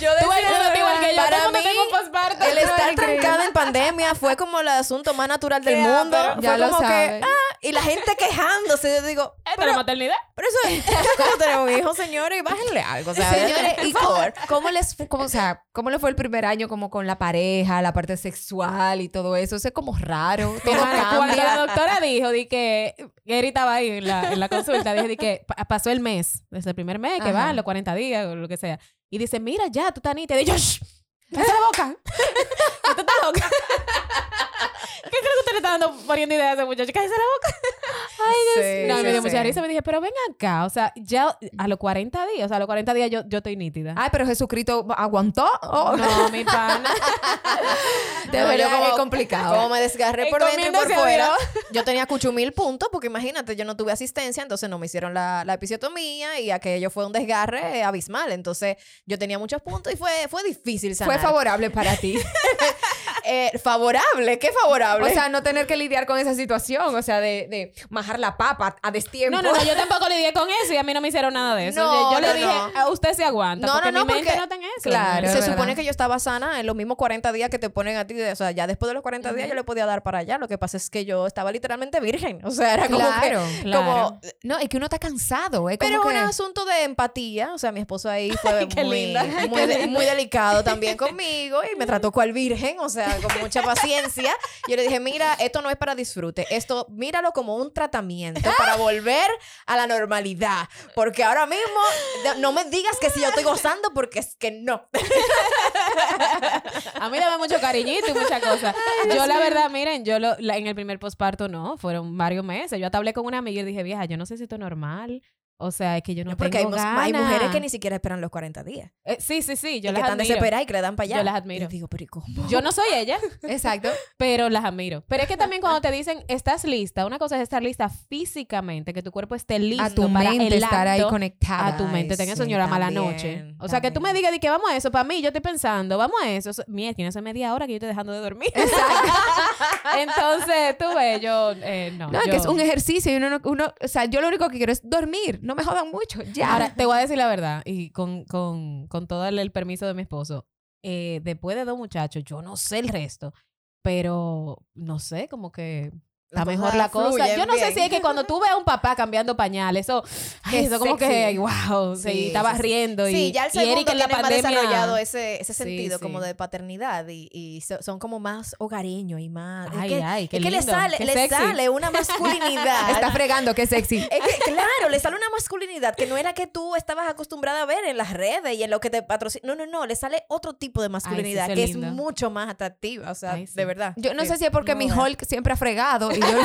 yo tú eres igual que yo, para todo el mí, tengo un posparto. El estar trancada en pandemia fue como el asunto más natural del mundo. ápero. Fue Ya lo como que, sabes. ah, y la gente quejándose. Yo digo, Esto es la maternidad. pero eso es como tener un hijo, señores, y bájenle algo. O sea, Señores, por ¿y favor. cómo, cómo les fue, cómo, o sea, cómo le fue el primer año como con la pareja, la parte sexual y todo eso? Eso es como raro, todo Hermana, cuando la doctora dijo, di que, Gary estaba ahí en la, en la consulta, dije, di que pa- pasó el mes, desde el primer mes, que Ajá. van los 40 días o lo que sea. Y dice, mira, ya, tú estás nítida. Y yo, "Shh". ¡Cállate la boca! ¿Tú estás loca? ¿Qué creo que usted le está dando poniendo ideas a ese muchacho? ¡Cállate la boca! Ay, Dios No, me dio mucha risa. Me dije, pero ven acá. O sea, ya a los 40 días, o sea, a los 40 días yo, yo estoy nítida. Ay, pero Jesucristo aguantó. Oh, No, mi pana. yo verdad como- complicado. Como me desgarré por dentro y por fuera, yo tenía cucho mil puntos, porque imagínate, yo no tuve asistencia, entonces no me hicieron la, la episiotomía y aquello fue un desgarre abismal. Entonces yo tenía muchos puntos y fue, fue difícil sanar. Fue favorable para ti. Eh, favorable, ¿qué favorable? o sea, no tener que lidiar con esa situación. O sea, de, de majar la papa a destiempo. No, no, no, yo tampoco lidié con eso y a mí no me hicieron nada de eso. No, yo le no, dije, no. a usted se aguanta, No, porque no, no, mi mente porque- no eso. Claro. se es supone que yo estaba sana en los mismos 40 días que te ponen a ti. O sea, ya después de los 40 días yo le podía dar para allá. Lo que pasa es que yo estaba literalmente virgen. O sea, era como Claro, que... claro. Como, No, es que uno está cansado. Es como Pero que... un asunto de empatía, o sea, mi esposo ahí fue qué muy, linda. muy, de- muy delicado también conmigo y me trató cual virgen, o sea, con mucha paciencia. Yo le dije, mira, esto no es para disfrute, esto míralo como un tratamiento para volver a la normalidad, porque ahora mismo no me digas que si yo estoy gozando, porque es que no. A mí daba mucho cariñito y muchas cosas. Yo, la verdad, miren, yo lo- la- en el primer posparto no, fueron varios meses. Yo hasta hablé con una amiga y dije, vieja, yo no sé si esto es normal. O sea, es que yo no porque hay, tengo hay ganas. mujeres que ni siquiera esperan los 40 días. Eh, sí, sí, sí, yo y que las están admiro. desesperadas y que le dan para allá. Yo las admiro. Yo digo, pero ¿y cómo? Yo no soy ella, Exacto. pero las admiro. Pero es que también cuando te dicen, estás lista, una cosa es estar lista físicamente, que tu cuerpo esté listo A tu para mente el estar ahí conectada. a tu mente. Tenga sí, señora mala noche. O sea, que tú me digas de que vamos a eso, para mí, yo estoy pensando, vamos a eso. Mira, tiene esa media hora que yo estoy dejando de dormir. Entonces, tú ves, yo, eh, no. No, es yo- que es un ejercicio y uno, no- uno, o sea, yo lo único que quiero es dormir, no me jodan mucho, ya. Ahora, te voy a decir la verdad, y con, con, con todo el, permiso de mi esposo, eh, después de dos muchachos, yo no sé el resto, pero no sé, como que Está mejor la cosa. Yo no sé si es que cuando tú ves a un papá cambiando pañales, eso, ay, eso como que, wow, Sí, estaba sí, sí. riendo. Y, Sí, ya el y segundo en la tiene más pandemia- desarrollado ese, ese Sí, sentido como de paternidad y, y so- son como más hogareños y más... Ay, es que, ay, qué es que le lindo, sale, le sale una masculinidad. Está fregando, qué sexy. Es que, claro, le sale una masculinidad que no era que tú estabas acostumbrada a ver en las redes y en lo que te patrocina. No, no, no, le sale otro tipo de masculinidad que lindo. es mucho más atractiva, o sea, de verdad. Yo no sé si es porque No, mi. Hulk siempre ha fregado y yo,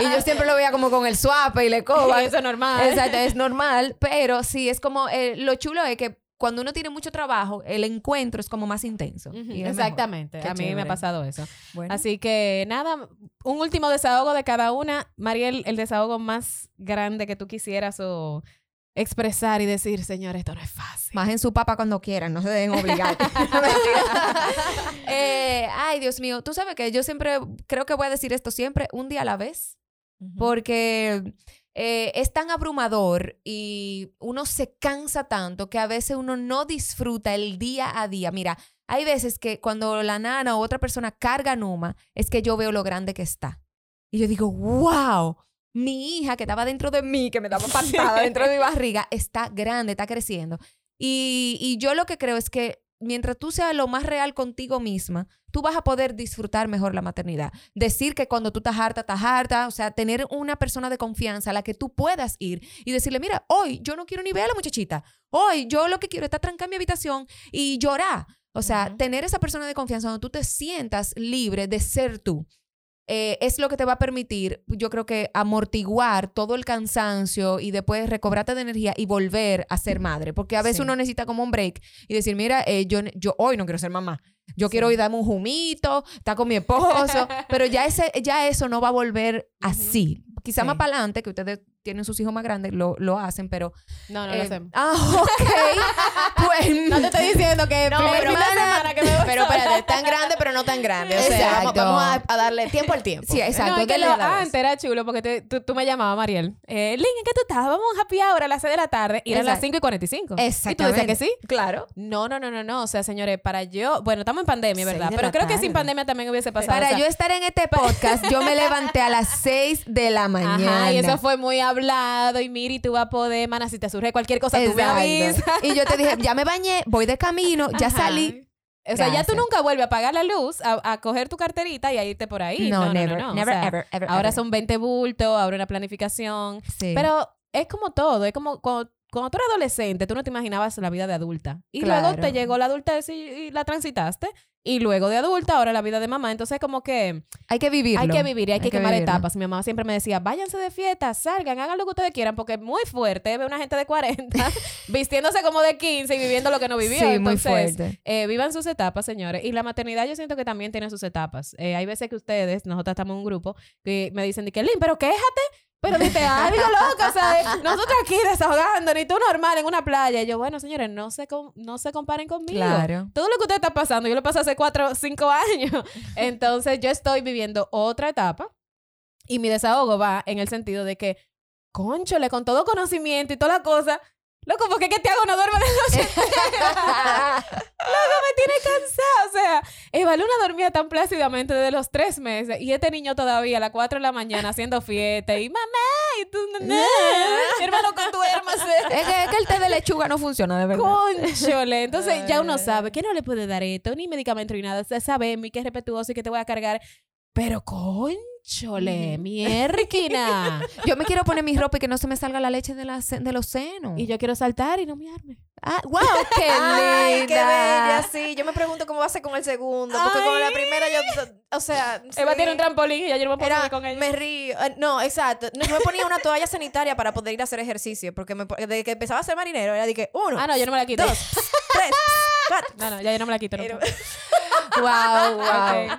y yo siempre lo veía como con el suape y le coba. Eso es normal. Exacto, es normal, pero sí, es como, eh, lo chulo es que cuando uno tiene mucho trabajo, el encuentro es como más intenso. Exactamente, a mí me ha pasado eso. Bueno. Así que nada, un último desahogo de cada una. Mariel, el desahogo más grande que tú quisieras o expresar y decir, señor, esto no es fácil. Más en su papa cuando quieran, no se deben obligar. Eh, ay, Dios mío, tú sabes que yo siempre, creo que voy a decir esto siempre, un día a la vez, Ujú. porque eh, es tan abrumador y uno se cansa tanto que a veces uno no disfruta el día a día. Mira, hay veces que cuando la nana o otra persona carga Numa, es que yo veo lo grande que está. Y yo digo, wow, mi hija que estaba dentro de mí, que me daba patada dentro de mi barriga, está grande, está creciendo. Y, y yo lo que creo es que mientras tú seas lo más real contigo misma, tú vas a poder disfrutar mejor la maternidad. Decir que cuando tú estás harta, estás harta, o sea, tener una persona de confianza a la que tú puedas ir y decirle, mira, hoy yo no quiero ni ver a la muchachita, hoy yo lo que quiero es estar trancada en mi habitación y llorar. O sea, tener esa persona de confianza donde tú te sientas libre de ser tú. Eh, es lo que te va a permitir, yo creo que amortiguar todo el cansancio y después recobrarte de energía y volver a ser madre. Porque a veces Sí. uno necesita como un break y decir, mira, eh, yo, yo hoy no quiero ser mamá. Yo Sí. quiero hoy darme un humito, estar con mi esposo, pero ya, ese, ya eso no va a volver así. Quizá Sí. más para adelante, que ustedes tienen sus hijos más grandes, lo, lo hacen, pero... No, no eh, lo hacemos. Ah, ok. pues... No te estoy diciendo que No, pero semana que me voy Pero espérate, tan grande, pero no tan grande. O sea, vamos, Exacto. vamos a, a darle tiempo al tiempo. Sí, exacto. no, es que lo, antes era chulo porque te- tú, tú me llamabas, Mariel. Eh, Lin, ¿en qué tú estás? Vamos a happy hour a las 6 de la tarde y eran las Exacto. 5 y 45. Exactamente. Y tú decías que sí. Claro. No, no, no, no, no. O sea, señores, para yo. Bueno, estamos en pandemia, ¿verdad? Pero creo que sin pandemia también hubiese pasado. Para o sea, yo estar en este podcast, yo me levanté a las 6 de la mañana. Ajá, y eso fue muy hablado. Y mira, y tú vas a poder, mana, si te surge cualquier cosa, tú me Exacto. avisas. Y yo te dije, ya me bañé, voy de camino, ya Ajá. salí. O sea, ya tú nunca vuelves a apagar la luz, a, a coger tu carterita y a irte por ahí. No, no, never, no, no. O never, sea, ever, ever. Ahora ever. son 20 bultos, ahora una planificación. Sí. Pero es como todo, es como cuando cuando tú eras adolescente, tú no te imaginabas la vida de adulta. Y Claro. luego te llegó la adultez y, y la transitaste. Y luego de adulta, ahora la vida de mamá. Entonces, como que Hay que vivirlo. hay que vivir y hay, que, quemar vivirlo. etapas. Mi mamá siempre me decía, váyanse de fiesta, salgan, hagan lo que ustedes quieran, porque es muy fuerte ver una gente de 40 vistiéndose como de 15 y viviendo lo que no vivió. Sí, muy Entonces, fuerte. eh, vivan sus etapas, señores. Y la maternidad yo siento que también tiene sus etapas. Eh, hay veces que ustedes, nosotros estamos en un grupo, que me dicen, de que, Lin, pero quéjate. Pero dite algo loco, o sea, nosotros aquí desahogando, ni tú normal en una playa. Y yo, bueno, señores, no se, no se comparen conmigo. Claro. Todo lo que usted está pasando, yo lo pasé hace cuatro cinco años. Entonces, yo estoy viviendo otra etapa y mi desahogo va en el sentido de que, conchole, con todo conocimiento y toda la cosa, loco, ¿por qué que te hago no duerme de noche? Loco, me tiene cansada. O sea, Evaluna dormía tan plácidamente desde los tres meses y este niño todavía a las cuatro de la mañana haciendo fiesta y mamá, y tú, "Nene, mi hermano, que duérmase. Es que, es que el té de lechuga no funciona, de verdad. Conchole. Entonces ya uno sabe que no le puede dar esto, ni medicamento ni nada. Usted sabe mi que es respetuoso y que te voy a cargar. Pero conchole, mierquina. Yo me quiero poner mi ropa y que no se me salga la leche de, la, de los senos. y yo quiero saltar y no miarme. Ah, wow, qué Ay, linda. qué bella, sí. Yo me pregunto cómo va a ser con el segundo. Porque con la primera yo, o sea... Eva sí. tiene un trampolín y ya yo no me Era, con ella. me río. Eh, No, exacto. No, yo me ponía una toalla sanitaria para poder ir a hacer ejercicio. Porque me, desde que empezaba a ser marinero, era de que uno, Ah, no, yo no me la quito. dos, tres, cuatro. No, no, ya yo no me la quito. no. Wow, wow.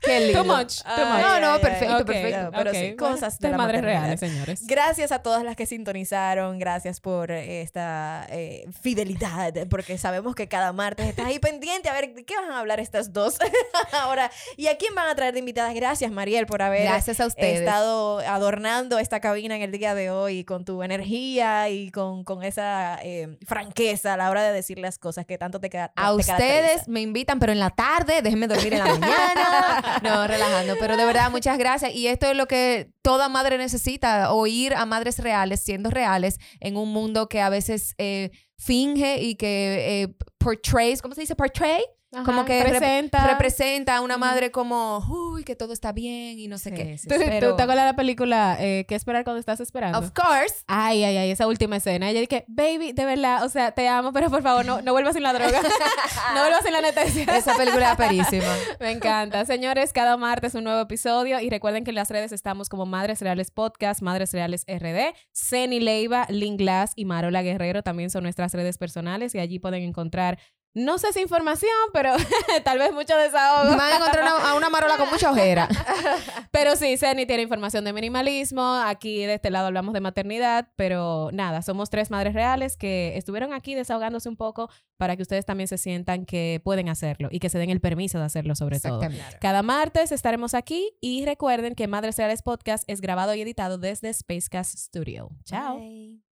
Qué lindo. Too much, too Ay, much. No, no, perfecto, perfecto. Pero sí, cosas de la madres reales, señores. Gracias a todas las que sintonizaron, gracias por eh, esta eh, fidelidad, porque sabemos que cada martes estás ahí pendiente a ver de qué van a hablar estas dos ahora y a quién van a traer de invitadas. Gracias, Mariel, por haber Gracias a ustedes. estado adornando esta cabina en el día de hoy con tu energía y con, con esa eh, franqueza a la hora de decir las cosas que tanto te, ca- A te ustedes me invitan, pero en la tarde, déjenme dormir en la mañana. No, relajando. Pero de verdad, muchas gracias. Y esto es lo que toda madre necesita, oír a madres reales, siendo reales, en un mundo que a veces eh, finge y que eh, portrays, ¿cómo se dice? Portray. Como que rep- presenta. Representa a una madre como, uy, que todo está bien y no sé Sí, qué. sí, ¿Tú, sí. tú Pero- te acuerdas de la película eh, ¿Qué esperar cuando estás esperando? Of course. Ay, ay, ay, esa última escena. Ella dije, baby, de verdad, o sea, te amo, pero por favor, no, no vuelvas sin la droga. no vuelvas sin la anestesia. Esa película es perísima. Me encanta. Señores, cada martes un nuevo episodio y recuerden que en las redes estamos como Madres Reales Podcast, Madres Reales RD, Ceni Leiva, Link Glass y Marola Guerrero también son nuestras redes personales y allí pueden encontrar, no sé si información, pero tal vez mucho desahogo. Van a encontrar una- a una marola con mucha ojera. Pero sí, Ceni tiene información de minimalismo. Aquí de este lado hablamos de maternidad, pero nada, somos tres madres reales que estuvieron aquí desahogándose un poco para que ustedes también se sientan que pueden hacerlo y que se den el permiso de hacerlo sobre todo. Cada martes estaremos aquí y recuerden que Madres Reales Podcast es grabado y editado desde Spacecast Studio. Chao. Bye.